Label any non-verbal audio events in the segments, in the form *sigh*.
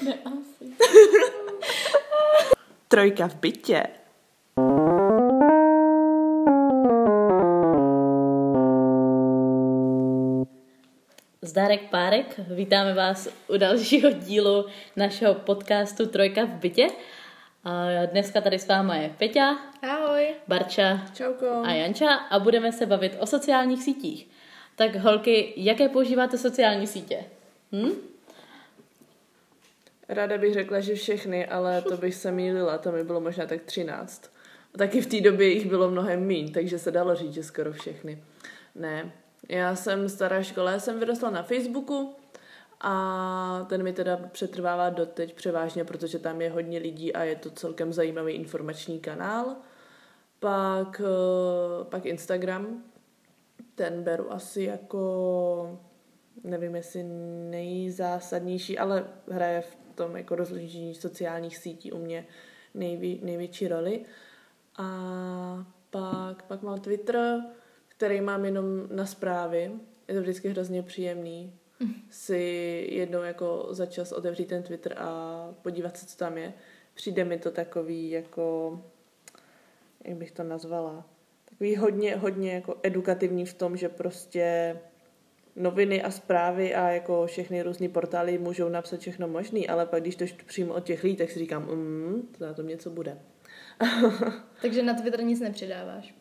Ne, asi. Trojka v bytě. Zdárek Párek, vítáme vás u dalšího dílu našeho podcastu Trojka v bytě. A dneska tady s váma je Peťa, Ahoj. Barča Čauko. a Janča a budeme se bavit o sociálních sítích. Tak holky, jaké používáte sociální sítě? Hm? Ráda bych řekla, že všechny, ale to bych se mýlila, to mi bylo možná tak 13. A taky v té době jich bylo mnohem míň, takže se dalo říct, že skoro všechny. Ne, já jsem stará škola, já jsem vyrostla na Facebooku a ten mi teda přetrvává doteď převážně, protože tam je hodně lidí a je to celkem zajímavý informační kanál. Pak, eh, pak Instagram, ten beru asi jako, nevím jestli nejzásadnější, ale hraje v tom jako rozložení sociálních sítí u mě nejvě, největší roli. A pak, pak mám Twitter, který mám jenom na zprávy. Je to vždycky hrozně příjemný si jednou jako za čas otevřít ten Twitter a podívat se, co tam je. Přijde mi to takový jako, jak bych to nazvala, takový hodně, hodně jako edukativní v tom, že prostě noviny a zprávy a jako všechny různé portály můžou napsat všechno možný, ale pak když to přímo od těch lidí, tak si říkám, mm, to na tom něco bude. *laughs* Takže na Twitter nic nepřidáváš.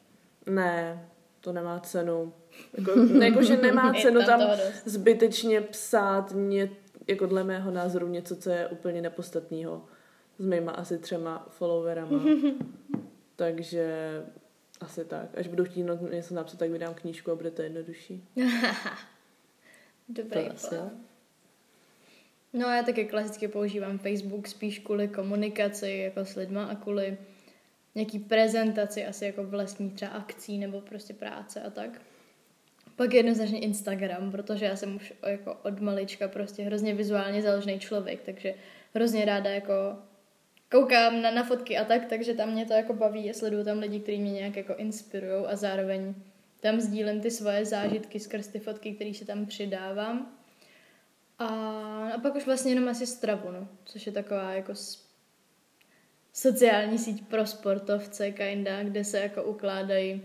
Ne, to nemá cenu. Jako, *laughs* ne, jako že nemá cenu tam tam zbytečně psát ně, jako dle mého názoru něco, co je úplně nepodstatného. S mýma asi třema followerama. *laughs* Takže asi tak. Až budu chtít no- něco napsat, tak vydám knížku a bude to jednodušší. *laughs* Dobrý To asi. No a já taky klasicky používám Facebook spíš kvůli komunikaci jako s lidma a kvůli nějaký prezentaci asi jako vlastní třeba akcí nebo prostě práce a tak. Pak jednoznačně Instagram, protože já jsem už jako od malička prostě hrozně vizuálně založený člověk, takže hrozně ráda jako koukám na, na fotky a tak, takže tam mě to jako baví a sleduju tam lidi, kteří mě nějak jako inspirují a zároveň tam sdílím ty svoje zážitky skrz ty fotky, které si tam přidávám. A, a pak už vlastně jenom asi stravu, no, což je taková jako sociální síť pro sportovce, kinda, kde se jako ukládají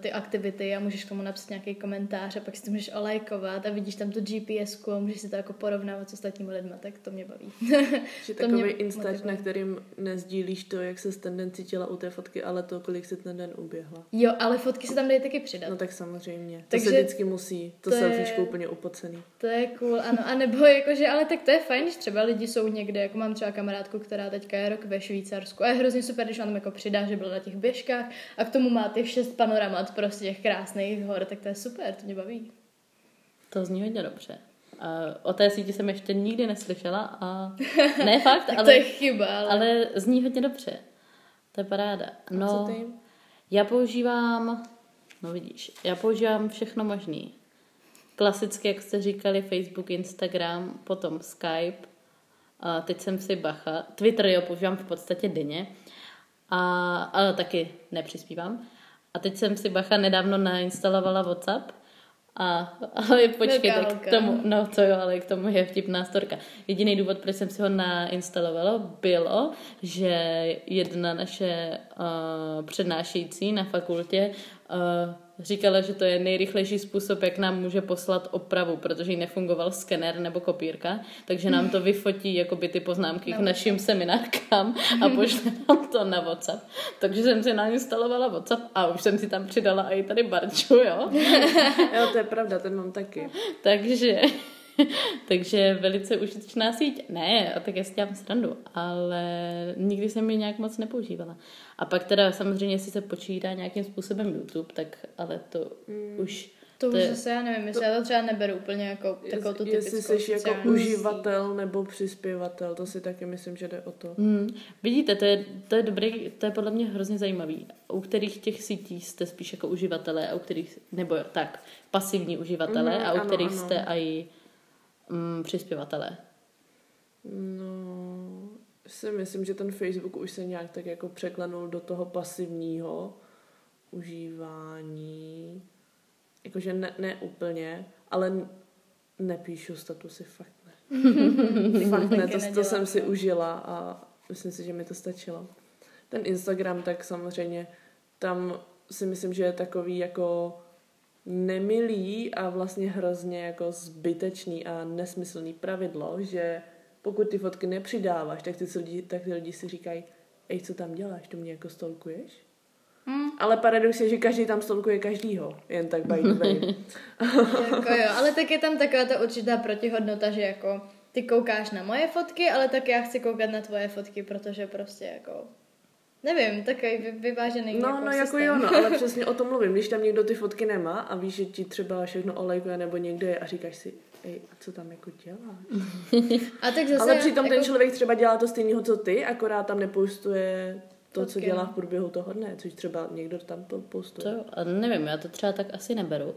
ty aktivity a můžeš k tomu napsat nějaký komentář a pak si to můžeš olajkovat a vidíš tam tu gps a můžeš si to jako porovnávat s ostatními lidmi, tak to mě baví. *laughs* Že To takový instač, na kterým nezdílíš to, jak se ten den cítila u té fotky, ale to, kolik se ten den uběhla. jo, ale fotky se tam dají taky přidat. No tak samozřejmě. To Takže se vždycky musí. To, to to je- selfiečko úplně upocený. To je cool, ano. A nebo jakože, ale tak to je fajn, když třeba lidi jsou někde, jako mám třeba kamarádku, která teďka je rok ve Švýcarsku a je hrozně super, když on tam jako přidá, že byla na těch běžkách a k tomu má těch šest panoramat prostě těch krásných hor, tak to je super, to mě baví. To zní hodně dobře. A o té síti jsem ještě nikdy neslyšela a *laughs* ne fakt, Tak ale, to je chyba, ale... ale zní hodně dobře. To je paráda. Co No, ty? já používám, no vidíš, já používám všechno možný. Klasicky, jak jste říkali, Facebook, Instagram, potom Skype, a teď jsem si bacha. Twitter jo, používám v podstatě denně. A, a taky nepřispívám. A teď jsem si bacha nedávno nainstalovala WhatsApp. A, ale počkej, tak k tomu, no to jo, ale k tomu je vtipná storka. Jediný důvod, proč jsem si ho nainstalovala, bylo, že jedna naše uh, přednášející na fakultě říkala, že to je nejrychlejší způsob, jak nám může poslat opravu, protože jí nefungoval skener nebo kopírka, takže nám to vyfotí jakoby ty poznámky k našim seminárkám a pošle nám to na WhatsApp. Takže jsem si nainstalovala WhatsApp a už jsem si tam přidala i tady Barču, jo. *laughs* Jo, to je pravda, ten mám taky. takže, *laughs* takže velice užitečná síť. Ne, a tak já si dělám srandu, ale nikdy jsem ji nějak moc nepoužívala. A pak teda samozřejmě, jestli se počítá nějakým způsobem YouTube, tak ale to mm. už... To už to je- zase já nevím, jestli já to třeba neberu úplně jako takovou tu typickou Jestli jsi jako uživatel nebo přispěvatel, to si taky myslím, že jde o to. Hmm. Vidíte, to je, to je dobrý, to je podle mě hrozně zajímavý. U kterých těch sítí jste spíš jako uživatelé a u kterých, nebo tak, pasivní uživatelé Mhm, a u ano, kterých ano. jste i mm, přispěvatelé. No, si myslím, že ten Facebook už se nějak tak jako překlenul do toho pasivního užívání. Jakože ne, ne úplně, ale nepíšu statusy, fakt ne. *laughs* fakt ne, to, to jsem si užila a myslím si, že mi to stačilo. Ten Instagram, tak samozřejmě tam si myslím, že je takový jako nemilý a vlastně hrozně jako zbytečný a nesmyslný pravidlo, že pokud ty fotky nepřidáváš, tak ty, lidi, tak ty lidi si říkají, ej, co tam děláš, to mě jako stolkuješ? Hmm. Ale paradox je, že každý tam stolkuje každýho, jen tak by the way. *laughs* jako jo, ale tak je tam taková ta určitá protihodnota, že jako ty koukáš na moje fotky, ale tak já chci koukat na tvoje fotky, protože prostě jako nevím, takový vy, vyvážený No, jako no jako systém. jo, no, ale *laughs* přesně o tom mluvím. Když tam někdo ty fotky nemá a víš, že ti třeba všechno olejkuje nebo někde je a říkáš si, ej, a co tam jako děláš? *laughs* A tak zase Ale přitom jako, ten člověk třeba dělá to stejného, co ty, akorát tam nepostuje to, co Fotky, dělá no. v průběhu toho dne, což třeba někdo tam po- To postuje. jo, a nevím, já to třeba tak asi neberu.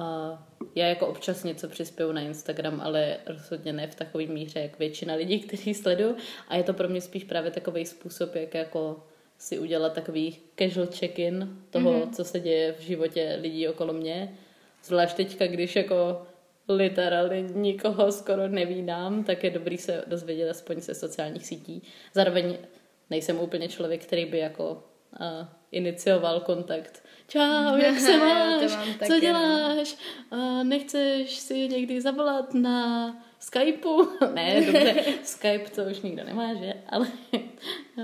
A já jako občas něco přispěju na Instagram, ale rozhodně ne v takové míře, jak většina lidí, kteří sledují. A je to pro mě spíš právě takový způsob, jak jako si udělat takový casual check-in toho, mm-hmm. co se děje v životě lidí okolo mě. Zvlášť teďka, když jako literálně nikoho skoro nevídám, tak je dobrý se dozvědět aspoň ze sociálních sítí. Zároveň nejsem úplně člověk, který by jako uh, inicioval kontakt. Čau, jak *laughs* se máš? Co no. děláš? Uh, nechceš si někdy zavolat na Skypeu? *laughs* ne, dobře, Skype to už nikdo nemá, že? Ale *laughs*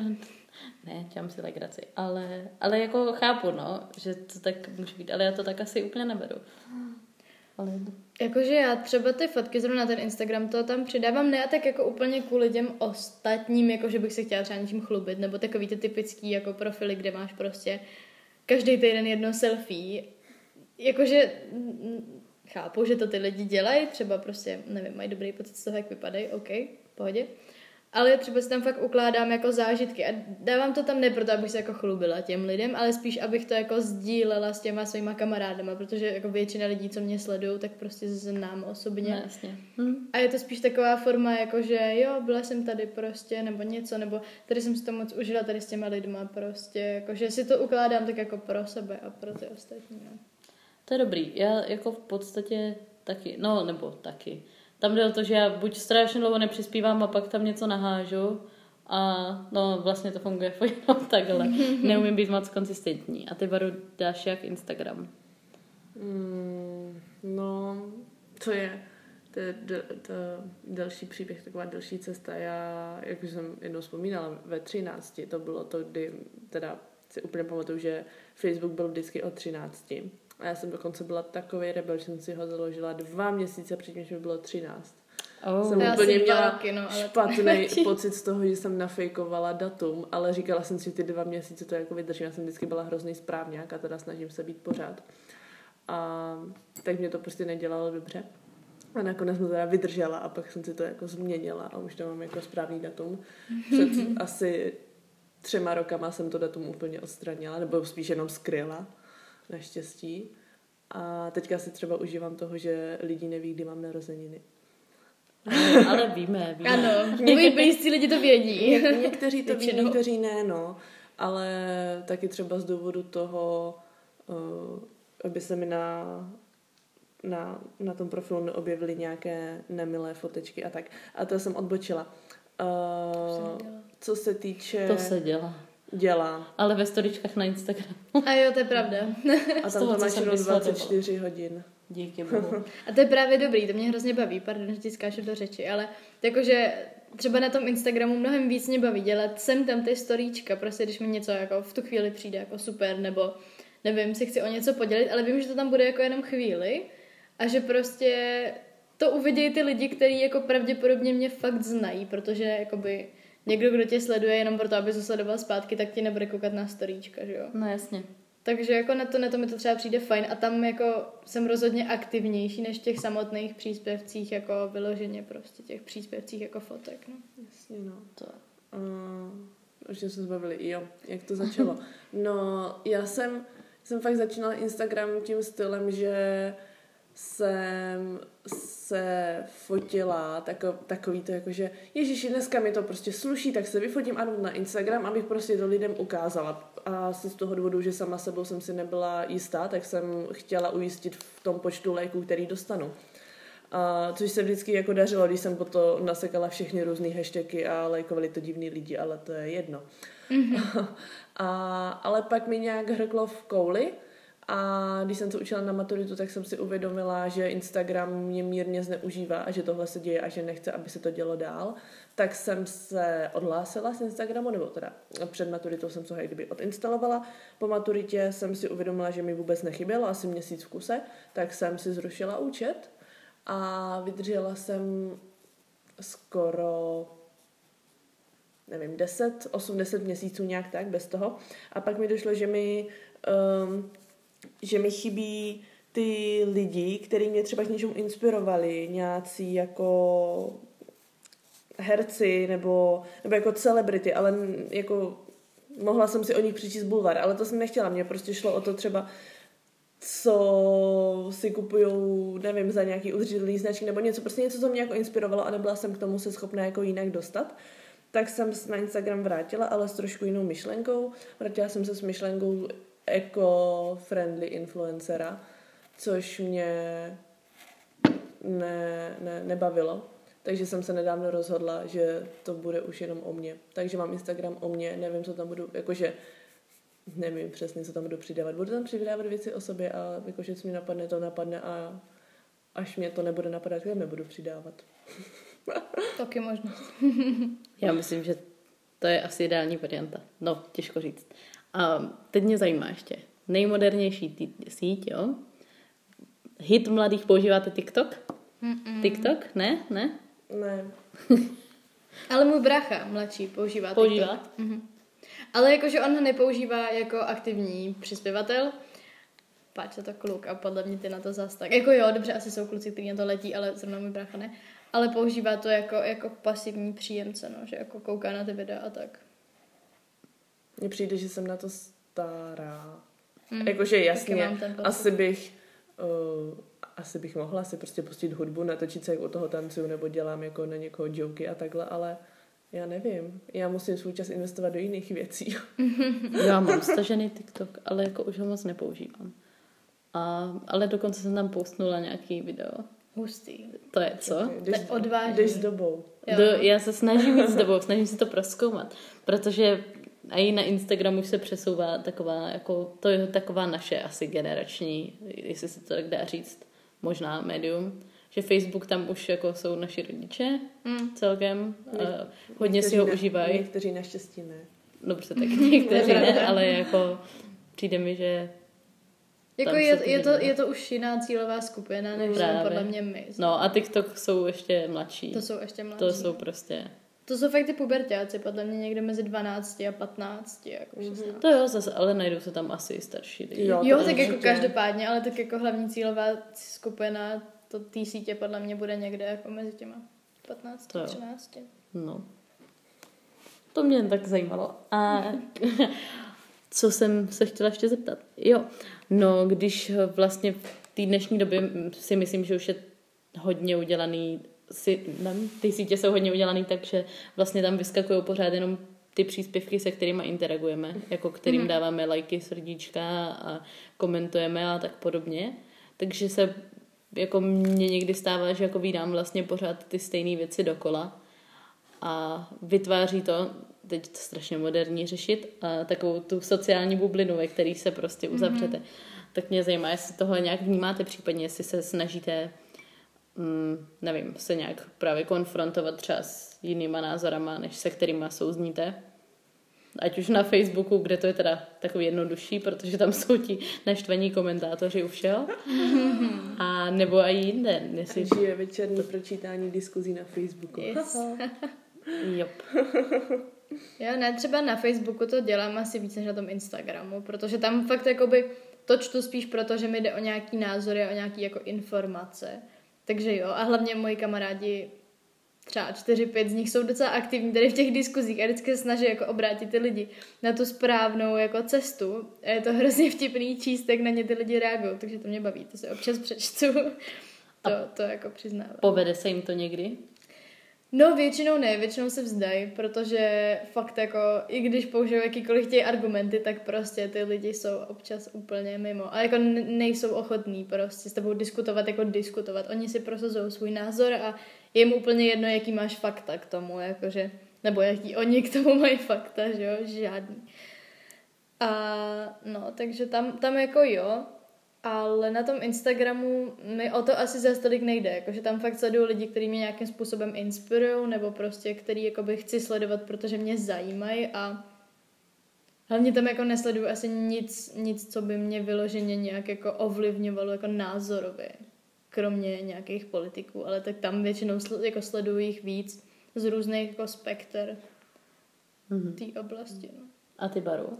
ne, dělám si legraci. Ale, ale jako chápu, no, že to tak může být, ale já to tak asi úplně neberu. Ale Jakože já třeba ty fotky zrovna na ten Instagram to tam přidávám ne a tak jako úplně kvůli těm ostatním, jako že bych se chtěla třeba něčím chlubit, nebo takový ty typický jako profily, kde máš prostě každý týden jedno selfie. Jakože chápu, že to ty lidi dělají, třeba prostě, nevím, mají dobrý pocit z toho, jak vypadají, OK, pohodě. Ale třeba si tam fakt ukládám jako zážitky a dávám to tam ne proto, abych se jako chlubila těm lidem, ale spíš, abych to jako sdílela s těma svýma kamarádama, protože jako většina lidí, co mě sledují, tak prostě znám osobně. no, jasně. Hm. A je to spíš taková forma, jako že jo, byla jsem tady prostě, nebo něco, nebo tady jsem si to moc užila tady s těma lidma prostě, jako že si to ukládám tak jako pro sebe a pro ty ostatní. No. To je dobrý. Já jako v podstatě taky, no nebo taky. Tam jde o to, že já buď strašně dlouho nepřispívám a pak tam něco nahážu a no vlastně to funguje jenom takhle. *laughs* Neumím být moc konzistentní. A ty baru dáš jak Instagram. Mm, no, to je, to je d- to další příběh, taková další cesta. Já, jak už jsem jednou vzpomínala, ve 13, to bylo to, kdy teda si úplně pamatuju, že Facebook byl vždycky od 13. A já jsem dokonce byla takový rebel, že jsem si ho založila dva měsíce předtím, než mi bylo 13. Oh. jsem Já úplně měla taky, no, ale špatný pocit z toho, že jsem nafejkovala datum, ale říkala jsem si, že ty dva měsíce to jako vydržím. Já jsem vždycky byla hrozný správňák a teda snažím se být pořád. A tak mě to prostě nedělalo dobře. A nakonec jsem teda vydržela a pak jsem si to jako změnila a už to mám jako správný datum. Před *laughs* asi třema rokama jsem to datum úplně odstranila, nebo spíš jenom skryla, naštěstí. A teďka si třeba užívám toho, že lidi neví, kdy mám narozeniny. Ale, ale víme, víme. Ano, *laughs* moji blízcí lidi to vědí. Ně- někteří to ví, Většinou. někteří ne, no. Ale taky třeba z důvodu toho, uh, aby se mi na, na, na tom profilu neobjevily nějaké nemilé fotečky a tak. A to jsem odbočila. Uh, co se týče... To se dělá. Dělá. Ale ve storičkách na Instagramu. A jo, to je pravda. A tam toho, to máš jsem jenom vysledovala. 24 hodin. Díky bohu. A to je právě dobrý, to mě hrozně baví, pardon, že ti skáču do řeči, ale jakože třeba na tom Instagramu mnohem víc mě baví dělat sem tam ty storíčka, prostě když mi něco jako v tu chvíli přijde jako super, nebo nevím, si chci o něco podělit, ale vím, že to tam bude jako jenom chvíli a že prostě to uvidějí ty lidi, kteří jako pravděpodobně mě fakt znají, protože jakoby někdo, kdo tě sleduje jenom proto, aby se sledoval zpátky, tak ti nebude koukat na storíčka, že jo? No jasně. Takže jako na to, na to mi to třeba přijde fajn a tam jako jsem rozhodně aktivnější než v těch samotných příspěvcích jako vyloženě prostě těch příspěvcích jako fotek, no. Jasně, no. To. Uh, čem jsme se bavili? Jo, jak to začalo? *laughs* No, já jsem, jsem fakt začínala Instagram tím stylem, že jsem se fotila tako, takový to jako, že ježiši, dneska mi to prostě sluší, tak se vyfotím ano na Instagram, abych prostě to lidem ukázala. A asi z toho důvodu, že sama sebou jsem si nebyla jistá, tak jsem chtěla ujistit v tom počtu lajků, který dostanu. A což se vždycky jako dařilo, když jsem po to nasekala všechny různé hashtagy a lajkovali to divní lidi, ale to je jedno. Mm-hmm. *laughs* a, ale pak mi nějak hrklo v kouli, a když jsem se učila na maturitu, tak jsem si uvědomila, že Instagram mě mírně zneužívá a že tohle se děje a že nechce, aby se to dělo dál. Tak jsem se odhlásila z Instagramu, nebo teda před maturitou jsem to kdyby odinstalovala. Po maturitě jsem si uvědomila, že mi vůbec nechybělo asi měsíc v kuse, tak jsem si zrušila účet a vydržela jsem skoro nevím, 10, 8, 10 měsíců nějak tak, bez toho. A pak mi došlo, že mi um, že mi chybí ty lidi, kteří mě třeba k něčemu inspirovali, nějací jako herci nebo, nebo jako celebrity, ale jako mohla jsem si o nich přečíst bulvar, ale to jsem nechtěla, mě prostě šlo o to třeba co si kupujou, nevím, za nějaký udržitelný značky nebo něco, prostě něco, co mě jako inspirovalo a nebyla jsem k tomu se schopná jako jinak dostat. Tak jsem na Instagram vrátila, ale s trošku jinou myšlenkou. Vrátila jsem se s myšlenkou eco-friendly influencera, což mě ne, ne, nebavilo. Takže jsem se nedávno rozhodla, že to bude už jenom o mně. Takže mám Instagram o mně, nevím, co tam budu, jakože nevím přesně, co tam budu přidávat. Budu tam přidávat věci o sobě a jakože co mi napadne, to napadne a až mě to nebude napadat, já nebudu přidávat. Taky možnost. *laughs* Já myslím, že to je asi ideální varianta. No, těžko říct. A teď mě zajímá ještě. Nejmodernější tý, síť, jo? Hit mladých používáte TikTok? Mm-mm. TikTok? Ne? Ne? Ne. *laughs* Ale můj bracha mladší používá Používá? TikTok. Mm-hmm. Ale jakože on ho nepoužívá jako aktivní přispěvatel, páč se to kluk a podle mě ty na to zas tak. Jako jo, dobře, asi jsou kluci, kteří na to letí, ale zrovna můj brácha ne. Ale používá to jako, jako pasivní příjemce, no, že jako kouká na ty videa a tak. Mně přijde, že jsem na to stará. Mm, Jakože jasně, asi bych uh, asi bych mohla si prostě pustit hudbu, natočit se, jak u toho tancuju, nebo dělám jako na někoho joky a takhle, ale já nevím. Já musím svůj čas investovat do jiných věcí. *laughs* já mám stažený TikTok, ale jako už ho moc nepoužívám. A, ale dokonce jsem tam postnula nějaký video. Hustý. To je co? Jdeš, jdeš s dobou. Do, já se snažím jít s dobou, snažím se to proskoumat, protože a i na Instagramu se přesouvá taková, jako, to je taková naše asi generační, jestli se to tak dá říct, možná médium, že Facebook tam už jako jsou naši rodiče mm. celkem, Ně, uh, hodně si ho ne, užívají. Někteří naštěstí ne. Dobře, tak *laughs* někteří ne, ale jako přijde mi, že jako je, je, to, je to už jiná cílová skupina, než jsme podle mě my. No a TikTok jsou ještě mladší. To jsou ještě mladší. To jsou prostě to jsou fakt ty pubertáci, podle mě někde mezi 12 a 15, jako mm-hmm. To jo, zase, ale najdou se tam asi starší lidi. Jo, jo tak jako každopádně, ale tak jako hlavní cílová skupina to té sítě podle mě bude někde jako mezi těma 15 a 13. No. To mě tak zajímalo. A *laughs* co jsem se chtěla ještě zeptat? Jo, no když vlastně v té dnešní době si myslím, že už je hodně udělaný si, nevím, ty sítě jsou hodně udělané tak, že vlastně tam vyskakují pořád jenom ty příspěvky, se kterými interagujeme, jako kterým mm-hmm. dáváme lajky, srdíčka a komentujeme a tak podobně. Takže se jako mě někdy stává, že jako vydám vlastně pořád ty stejné věci dokola a vytváří to, teď to strašně moderní řešit, a takovou tu sociální bublinu, ve který se prostě uzavřete. Mm-hmm. Tak mě zajímá, jestli tohle nějak vnímáte, případně jestli se snažíte mm, nevím, se nějak právě konfrontovat třeba s jinýma názorama, než se kterýma souzníte. Ať už na Facebooku, kde to je teda takový jednodušší, protože tam *laughs* jsou ti naštvaní komentátoři u všeho. *laughs* A nebo i jinde. Jestli... Žije večerní pročítání diskuzí na Facebooku. Yes. *laughs* Jop. Já ne, třeba na Facebooku to dělám asi víc než na tom Instagramu, protože tam fakt jakoby to čtu spíš proto, že mi jde o nějaký názory, o nějaký jako informace. Takže jo, a hlavně moji kamarádi třeba 4-5 z nich jsou docela aktivní tady v těch diskuzích a vždycky se snaží jako obrátit ty lidi na tu správnou jako cestu. A je to hrozně vtipný číst, jak na ně ty lidi reagují, takže to mě baví, to si občas přečtu. To, to jako přiznávám. Povede se jim to někdy? No většinou ne, většinou se vzdají, protože fakt jako, i když použijou jakýkoliv těch argumenty, tak prostě ty lidi jsou občas úplně mimo. A jako nejsou ochotní prostě s tebou diskutovat jako diskutovat. Oni si prosazují svůj názor a je mu úplně jedno, jaký máš fakta k tomu, jakože, nebo jaký oni k tomu mají fakta, že jo, žádný. A no, takže tam, tam jako jo, ale na tom Instagramu mi o to asi za tolik nejde, jakože tam fakt sleduju lidi, kteří mě nějakým způsobem inspirují, nebo prostě, který jakoby chci sledovat, protože mě zajímají a hlavně tam jako nesleduju asi nic, nic, co by mě vyloženě nějak jako ovlivňovalo jako názorově, kromě nějakých politiků, ale tak tam většinou jako sleduju jich víc z různých jako spektr mm-hmm. té oblasti. No. A ty Baru?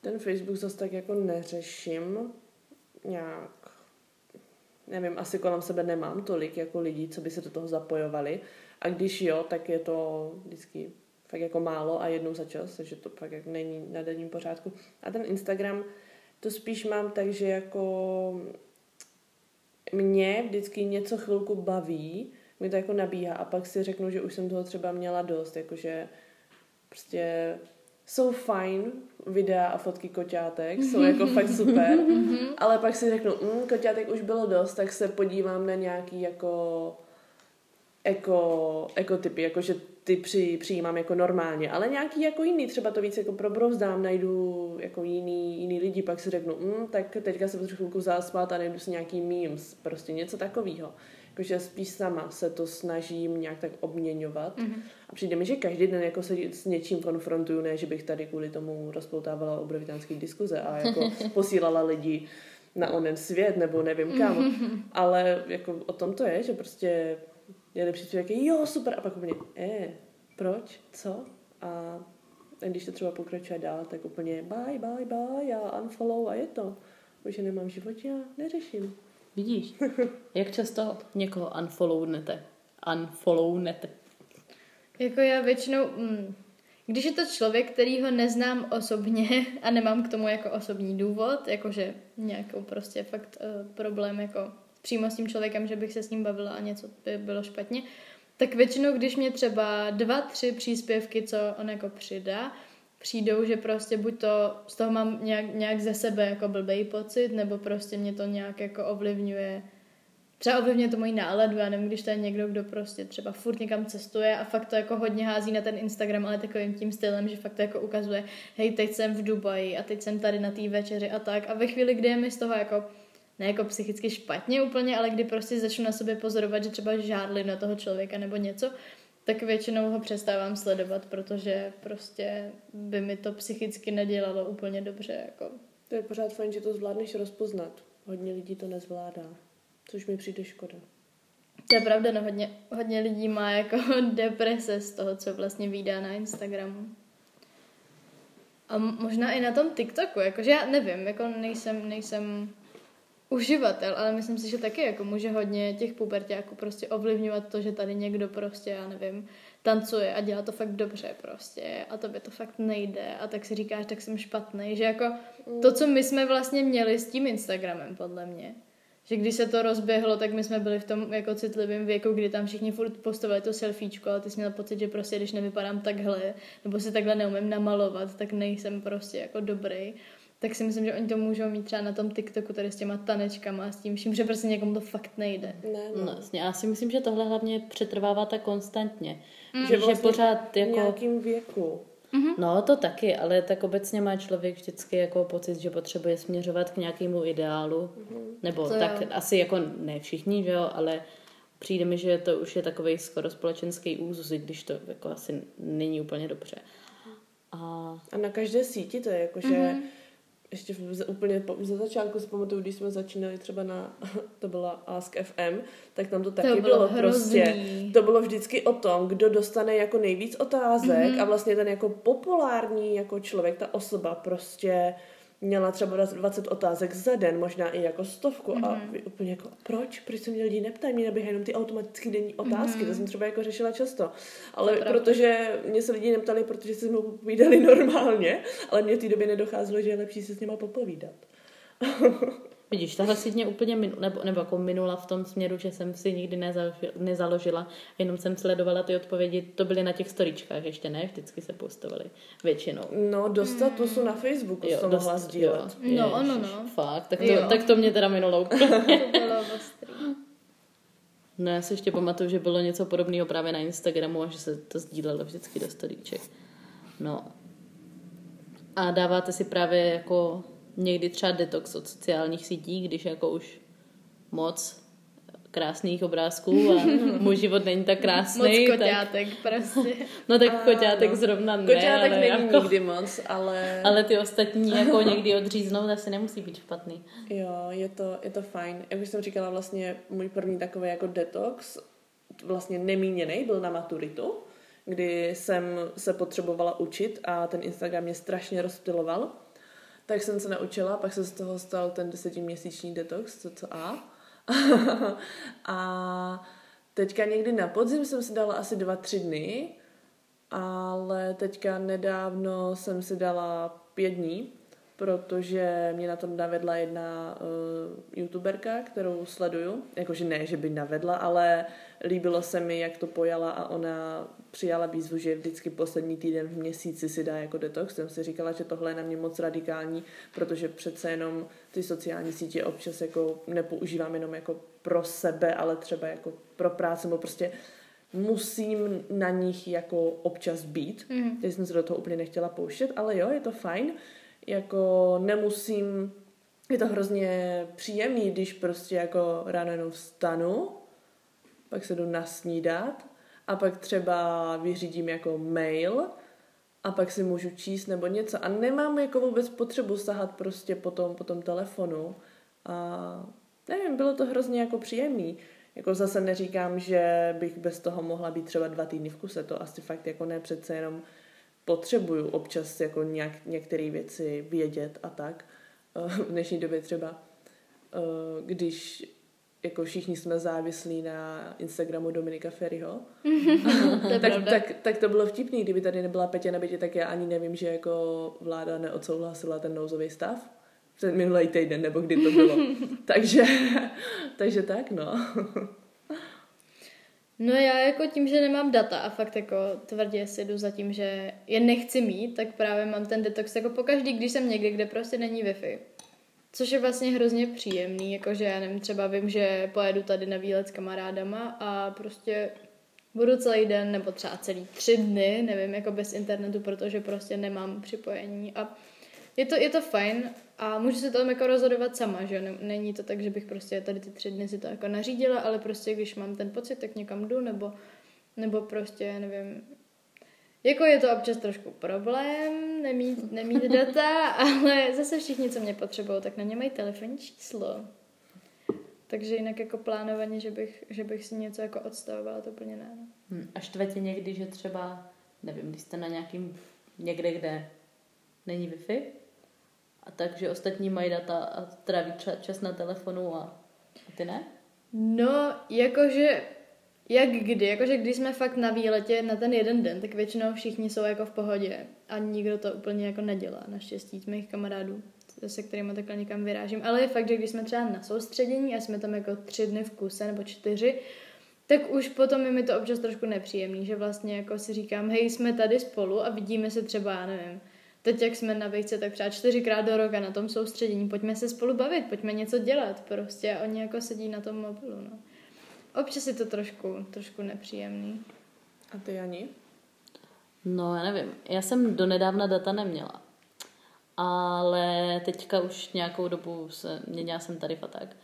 Ten Facebook zase tak jako neřeším, nějak, nevím, asi kolem sebe nemám tolik jako lidí, co by se do toho zapojovali. A když jo, tak je to vždycky fakt jako málo a jednou za čas, takže to pak jako není na denním pořádku. A ten Instagram, to spíš mám tak, že jako mě vždycky něco chvilku baví, mi to jako nabíhá a pak si řeknu, že už jsem toho třeba měla dost, jakože prostě jsou fajn videa a fotky koťátek, jsou jako fakt super, ale pak si řeknu, mm, koťátek už bylo dost, tak se podívám na nějaký jako eko, ekotypy, jakože ty při, přijímám jako normálně, ale nějaký jako jiný, třeba to víc jako probrouzdám, najdu jako jiný, jiný lidi, pak si řeknu, mm, tak teďka se potřebuji chvilku zaspat a najdu si nějaký memes, prostě něco takového jakože spíš sama se to snažím nějak tak obměňovat. Mm-hmm. A přijde mi, že každý den jako se s něčím konfrontuju, ne, že bych tady kvůli tomu rozpoutávala obrovitánské diskuze a jako *laughs* posílala lidi na onen svět, nebo nevím kam. Mm-hmm. *laughs* Ale jako o tom to je, že prostě je lepší člověk, jo, super, a pak úplně, eh, proč, co? A když to třeba pokračuje dál, tak úplně bye, bye, bye, já unfollow a je to. Už nemám život, já neřeším. Vidíš, jak často někoho unfollownete? Unfollownete. Jako já většinou, mm, když je to člověk, který ho neznám osobně *laughs* a nemám k tomu jako osobní důvod, jakože nějakou prostě fakt uh, problém jako přímo s tím člověkem, že bych se s ním bavila a něco by bylo špatně, tak většinou, když mě třeba dva, tři příspěvky, co on jako přidá, přijdou, že prostě buď to z toho mám nějak, nějak ze sebe jako blbej pocit, nebo prostě mě to nějak jako ovlivňuje. Třeba ovlivňuje to moji náladu, já nevím, když to je někdo, kdo prostě třeba furt někam cestuje a fakt to jako hodně hází na ten Instagram, ale takovým tím stylem, že fakt to jako ukazuje, hej, teď jsem v Dubaji a teď jsem tady na té večeři a tak. A ve chvíli, kdy je mi z toho jako ne jako psychicky špatně úplně, ale kdy prostě začnu na sobě pozorovat, že třeba žádli na toho člověka nebo něco, tak většinou ho přestávám sledovat, protože prostě by mi to psychicky nedělalo úplně dobře. Jako. To je pořád fajn, že to zvládneš rozpoznat. Hodně lidí to nezvládá, což mi přijde škoda. To je pravda, no hodně, hodně lidí má jako *laughs* deprese z toho, co vlastně vydá na Instagramu. A možná i na tom TikToku, jakože já nevím, jako nejsem, nejsem uživatel, ale myslím si, že taky jako může hodně těch pubertáků prostě ovlivňovat to, že tady někdo prostě, já nevím, tancuje a dělá to fakt dobře prostě a to by to fakt nejde a tak si říkáš, tak jsem špatný, že jako to, co my jsme vlastně měli s tím Instagramem, podle mě, že když se to rozběhlo, tak my jsme byli v tom jako citlivém věku, kdy tam všichni furt postovali to selfiečko, ale ty jsi měl pocit, že prostě když nevypadám takhle, nebo si takhle neumím namalovat, tak nejsem prostě jako dobrý tak si myslím, že oni to můžou mít třeba na tom TikToku tady s těma tanečkama a s tím vším, že prostě někomu to fakt nejde. Ne, no. no jasně, já si myslím, že tohle hlavně přetrvává tak konstantně. Mm. Že, vlastně že pořád jako... V nějakým věku. Mm-hmm. No, to taky, ale tak obecně má člověk vždycky jako pocit, že potřebuje směřovat k nějakému ideálu. Mm-hmm. Nebo to tak jo. asi jako ne všichni, že jo, ale přijde mi, že to už je takový skoro společenský úzus, když to jako asi není úplně dobře. A, a na každé síti to je jako, že mm-hmm ještě v, úplně za začátku si pamatuju, když jsme začínali třeba na, *laughs* to byla Ask FM, tak tam to taky to bylo, bylo prostě, to bylo vždycky o tom, kdo dostane jako nejvíc otázek mm-hmm. a vlastně ten jako populární jako člověk, ta osoba prostě měla třeba 20 otázek za den, možná i jako stovku mm-hmm. a vy úplně jako, proč? Proč se mě lidi neptají? Mě neběhají jenom ty automatické denní otázky, mm-hmm. to jsem třeba jako řešila často. Ale protože mě se lidi neptali, protože se mu povídali normálně, ale mě v té době nedocházelo, že je lepší se s nima popovídat. *laughs* Vidíš, tahle si mě úplně minula, nebo, nebo jako minula v tom směru, že jsem si nikdy nezaložila, nezaložila, jenom jsem sledovala ty odpovědi, to byly na těch storičkách ještě, ne? Vždycky se postovaly většinou. No, dostat to jsou na Facebooku, jo, to dost, mohla sdílet. Jo, no, no, no. Fakt, tak to, tak to mě teda minulo úplně. *laughs* to bylo No já si ještě pamatuju, že bylo něco podobného právě na Instagramu a že se to sdílelo vždycky do storíček. No. A dáváte si právě jako někdy třeba detox od sociálních sítí, když jako už moc krásných obrázků a *laughs* můj život není tak krásný. Moc koťátek tak... prostě. *laughs* No tak koťátek no. zrovna ne. Koťátek ale není jako... nikdy moc, ale... Ale ty ostatní jako někdy odříznout asi nemusí být špatný. Jo, je to, je to fajn. Jak už jsem říkala, vlastně můj první takový jako detox, vlastně nemíněný, byl na maturitu, kdy jsem se potřebovala učit a ten Instagram mě strašně rozptiloval tak jsem se naučila, pak se z toho stal ten desetiměsíční detox, co co a. *laughs* a teďka někdy na podzim jsem si dala asi dva, tři dny, ale teďka nedávno jsem si dala pět dní, protože mě na tom navedla jedna uh, youtuberka, kterou sleduju. Jakože ne, že by navedla, ale líbilo se mi, jak to pojala a ona přijala výzvu, že vždycky poslední týden v měsíci si dá jako detox. Jsem si říkala, že tohle je na mě moc radikální, protože přece jenom ty sociální sítě občas jako nepoužívám jenom jako pro sebe, ale třeba jako pro práci, nebo prostě musím na nich jako občas být. Mm. Teď jsem se do toho úplně nechtěla pouštět, ale jo, je to fajn. Jako nemusím, je to hrozně příjemný, když prostě jako ráno jenom vstanu, pak se jdu nasnídat a pak třeba vyřídím jako mail a pak si můžu číst nebo něco a nemám jako vůbec potřebu sahat prostě po tom, po tom telefonu a nevím, bylo to hrozně jako příjemný. Jako zase neříkám, že bych bez toho mohla být třeba dva týdny v kuse, to asi fakt jako ne, přece jenom potřebuju občas jako nějak, některé věci vědět a tak. V dnešní době třeba, eh, když jako všichni jsme závislí na Instagramu Dominika Ferryho. *laughs* tak, tak, tak, to bylo vtipný, kdyby tady nebyla Petě na bytě, tak já ani nevím, že jako vláda neodsouhlasila ten nouzový stav. Před minulý týden, nebo kdy to bylo. *laughs* takže, takže tak, no. No já jako tím, že nemám data a fakt jako tvrdě si jdu za tím, že je nechci mít, tak právě mám ten detox jako pokaždý, když jsem někde, kde prostě není Wi-Fi. Což je vlastně hrozně příjemný, jakože já nevím, třeba vím, že pojedu tady na výlet s kamarádama a prostě budu celý den nebo třeba celý tři dny, nevím, jako bez internetu, protože prostě nemám připojení a je to, je to fajn a můžu to tam jako rozhodovat sama, že není to tak, že bych prostě tady ty tři dny si to jako nařídila, ale prostě když mám ten pocit, tak někam jdu nebo, nebo prostě, nevím, jako je to občas trošku problém nemít, nemít *laughs* data, ale zase všichni, co mě potřebují, tak na ně mají telefonní číslo. Takže jinak jako plánovaně, že bych, že bych si něco jako odstavovala, to úplně ne. No. Hmm. A štve tě někdy, že třeba, nevím, když jste na nějakým, někde, kde není Wi-Fi, a takže ostatní mají data a tráví čas na telefonu a, a ty ne? No, jakože jak kdy, jakože když jsme fakt na výletě na ten jeden den, tak většinou všichni jsou jako v pohodě a nikdo to úplně jako nedělá, naštěstí z mých kamarádů, se kterými takhle někam vyrážím. Ale je fakt, že když jsme třeba na soustředění a jsme tam jako tři dny v kuse nebo čtyři, tak už potom je mi to občas trošku nepříjemný, že vlastně jako si říkám, hej, jsme tady spolu a vidíme se třeba, já nevím, teď jak jsme na vejce, tak třeba čtyřikrát do roka na tom soustředění, pojďme se spolu bavit, pojďme něco dělat prostě a oni jako sedí na tom mobilu, no. Občas je to trošku, trošku nepříjemný. A ty, Ani? No, já nevím. Já jsem donedávna data neměla. Ale teďka už nějakou dobu se měnila jsem tarif a tak.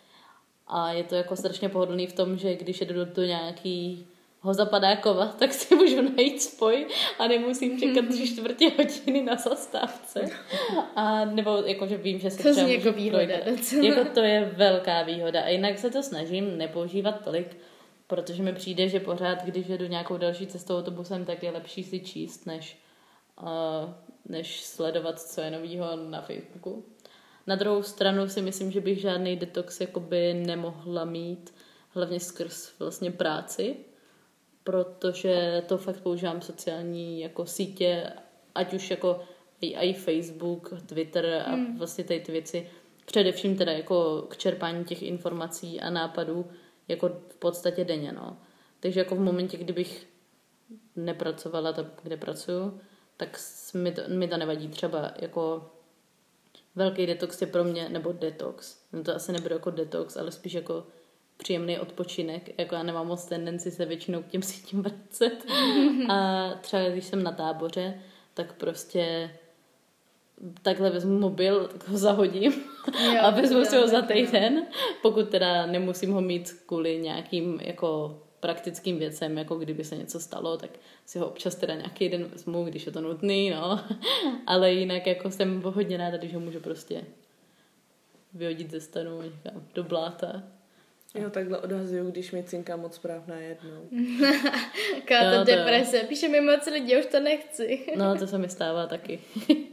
A je to jako strašně pohodlný v tom, že když jedu do, do nějaký ho zapadá kova, tak si můžu najít spoj a nemusím čekat tři čtvrtě hodiny na zastávce. A nebo jakože vím, že se to třeba jako výhoda Jako to je velká výhoda. A jinak se to snažím nepoužívat tolik, protože mi přijde, že pořád, když jedu nějakou další cestou autobusem, tak je lepší si číst, než, uh, než sledovat, co je novýho na Facebooku. Na druhou stranu si myslím, že bych žádný detox jakoby nemohla mít, hlavně skrz vlastně práci, protože to fakt používám sociální jako sítě, ať už jako i, i Facebook, Twitter a hmm. vlastně tady ty věci, především teda jako k čerpání těch informací a nápadů, jako v podstatě denně, no. Takže jako v momentě, kdybych nepracovala tam, kde pracuju, tak mi to, mi to nevadí. Třeba jako velký detox je pro mě, nebo detox, no to asi nebude jako detox, ale spíš jako příjemný odpočinek, jako já nemám moc tendenci se většinou k těm sítím vracet. *laughs* A třeba když jsem na táboře, tak prostě takhle vezmu mobil, tak ho zahodím jo, *laughs* a vezmu si ho za týden, pokud teda nemusím ho mít kvůli nějakým jako praktickým věcem, jako kdyby se něco stalo, tak si ho občas teda nějaký den vezmu, když je to nutný, no. *laughs* Ale jinak jako jsem hodně ráda, když ho můžu prostě vyhodit ze stanu někam do bláta. Jo, takhle odhazuju, když mi cinká moc zpráv najednou. *laughs* Káta no, deprese, píše mi moc lidí, už to nechci. *laughs* no, to se mi stává taky. *laughs*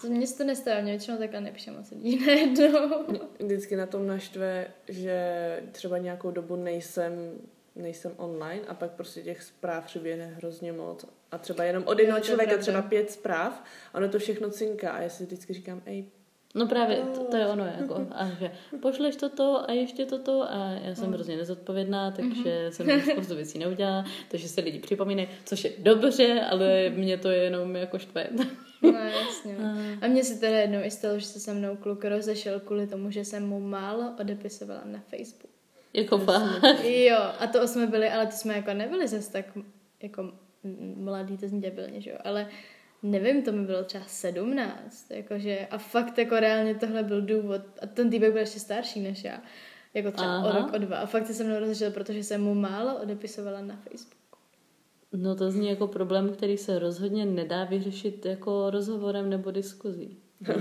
To mně se to nestává, mě většinou takhle nepíše moc lidí najednou. Vždycky na tom naštve, že třeba nějakou dobu nejsem nejsem online a pak prostě těch zpráv přiběhne hrozně moc. A třeba jenom od jednoho člověka třeba pět zpráv, ono to všechno cinká a já si vždycky říkám, ej, No právě, to, to je ono, jako, a že pošleš toto a ještě toto a já jsem no. hrozně nezodpovědná, takže mm-hmm. jsem spoustu věcí neudělala, takže se lidi připomínají, což je dobře, ale mě to je jenom jako štve. No jasně. *laughs* A mně se teda jednou i stalo, že se se mnou kluk rozešel kvůli tomu, že jsem mu málo odepisovala na Facebook. Jako fakt. Jo, a to jsme byli, ale to jsme jako nebyli zase tak jako mladý, to zní debilně, že jo, ale nevím, to mi bylo třeba sedmnáct, jakože, a fakt jako reálně tohle byl důvod, a ten týpek byl ještě starší než já, jako třeba Aha. o rok, o dva, a fakt se mnou rozešel, protože jsem mu málo odepisovala na Facebooku. No to zní jako problém, který se rozhodně nedá vyřešit jako rozhovorem nebo diskuzí. *laughs*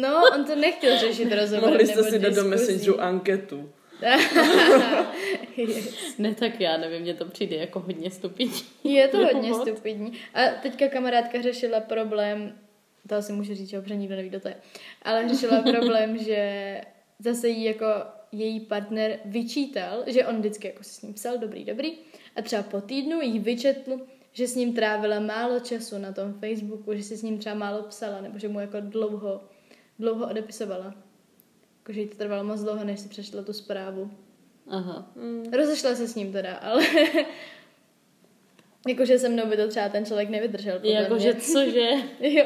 No, on to nechtěl řešit *laughs* rozhovorem Mohli jste si dát do Messengeru anketu. *laughs* ne, tak já nevím, mně to přijde jako hodně stupidní. *laughs* Je to hodně stupidní. A teďka kamarádka řešila problém, to asi můžu říct, že nikdo neví, kdo to je, ale řešila *laughs* problém, že zase jí jako její partner vyčítal, že on vždycky jako s ním psal dobrý, dobrý a třeba po týdnu jí vyčetl, že s ním trávila málo času na tom Facebooku, že si s ním třeba málo psala, nebo že mu jako dlouho, dlouho odepisovala. Jakože to trvalo moc dlouho, než si přešla tu zprávu. Aha. Mm. Rozešla se s ním teda, ale *laughs* jakože se mnou by to třeba ten člověk nevydržel. Jakože cože? *laughs* jo.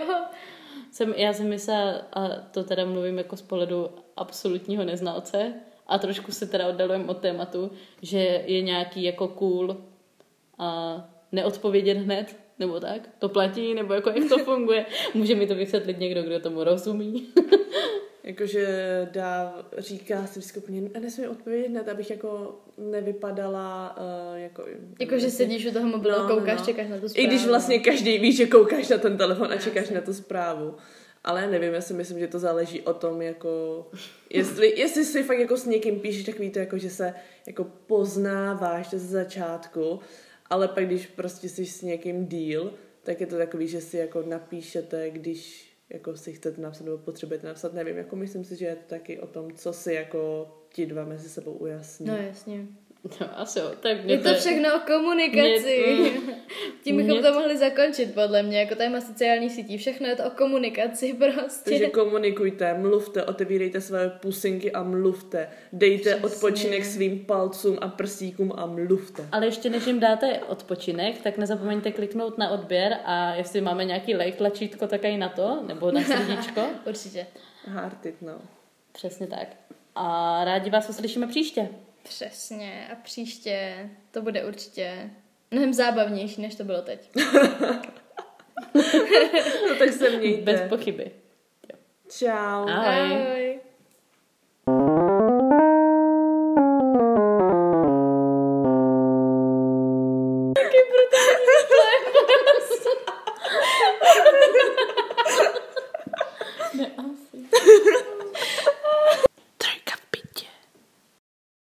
Jsem, já jsem myslela, a to teda mluvím jako z pohledu absolutního neznalce, a trošku se teda oddalujeme od tématu, že je nějaký jako cool a neodpovědět hned, nebo tak? To platí, nebo jako jak to funguje? *laughs* Může mi to vysvětlit někdo, kdo tomu rozumí? Jakože dá, říká si vždycky úplně, nesmím odpovědět hned, abych jako nevypadala uh, jako... Jakože sedíš u toho mobilu no, koukáš, no. čekáš na tu zprávu. I když vlastně každý ví, že koukáš na ten telefon a čekáš na tu zprávu. Ale nevím, já si myslím, že to záleží o tom, jako, jestli, jestli si fakt jako s někým píšeš takový to, jako, že se jako poznáváš ze začátku, ale pak když prostě jsi s někým díl, tak je to takový, že si jako napíšete, když jako si chcete napsat nebo potřebujete napsat, nevím, jako myslím si, že je to taky o tom, co si jako ti dva mezi sebou ujasní. No jasně. No, asi jo. Tak je to všechno o komunikaci. Mě, *laughs* mm, Tím bychom mě... to mohli zakončit, podle mě, jako téma sociální sítí. Všechno je to o komunikaci *laughs* prostě. Takže komunikujte, mluvte, otevírejte své pusinky a mluvte. Dejte Přesně. odpočinek svým palcům a prsíkům a mluvte. Ale ještě než jim dáte odpočinek, tak nezapomeňte kliknout na odběr a jestli máme nějaký like tlačítko, tak i na to, nebo na srdíčko. *laughs* Určitě. Heart it, no. Přesně tak. A rádi vás uslyšíme příště. Přesně. A příště to bude určitě mnohem zábavnější, než to bylo teď. *laughs* *laughs* no tak se mějte. Bez pochyby. Čau. Ahoj. Ahoj.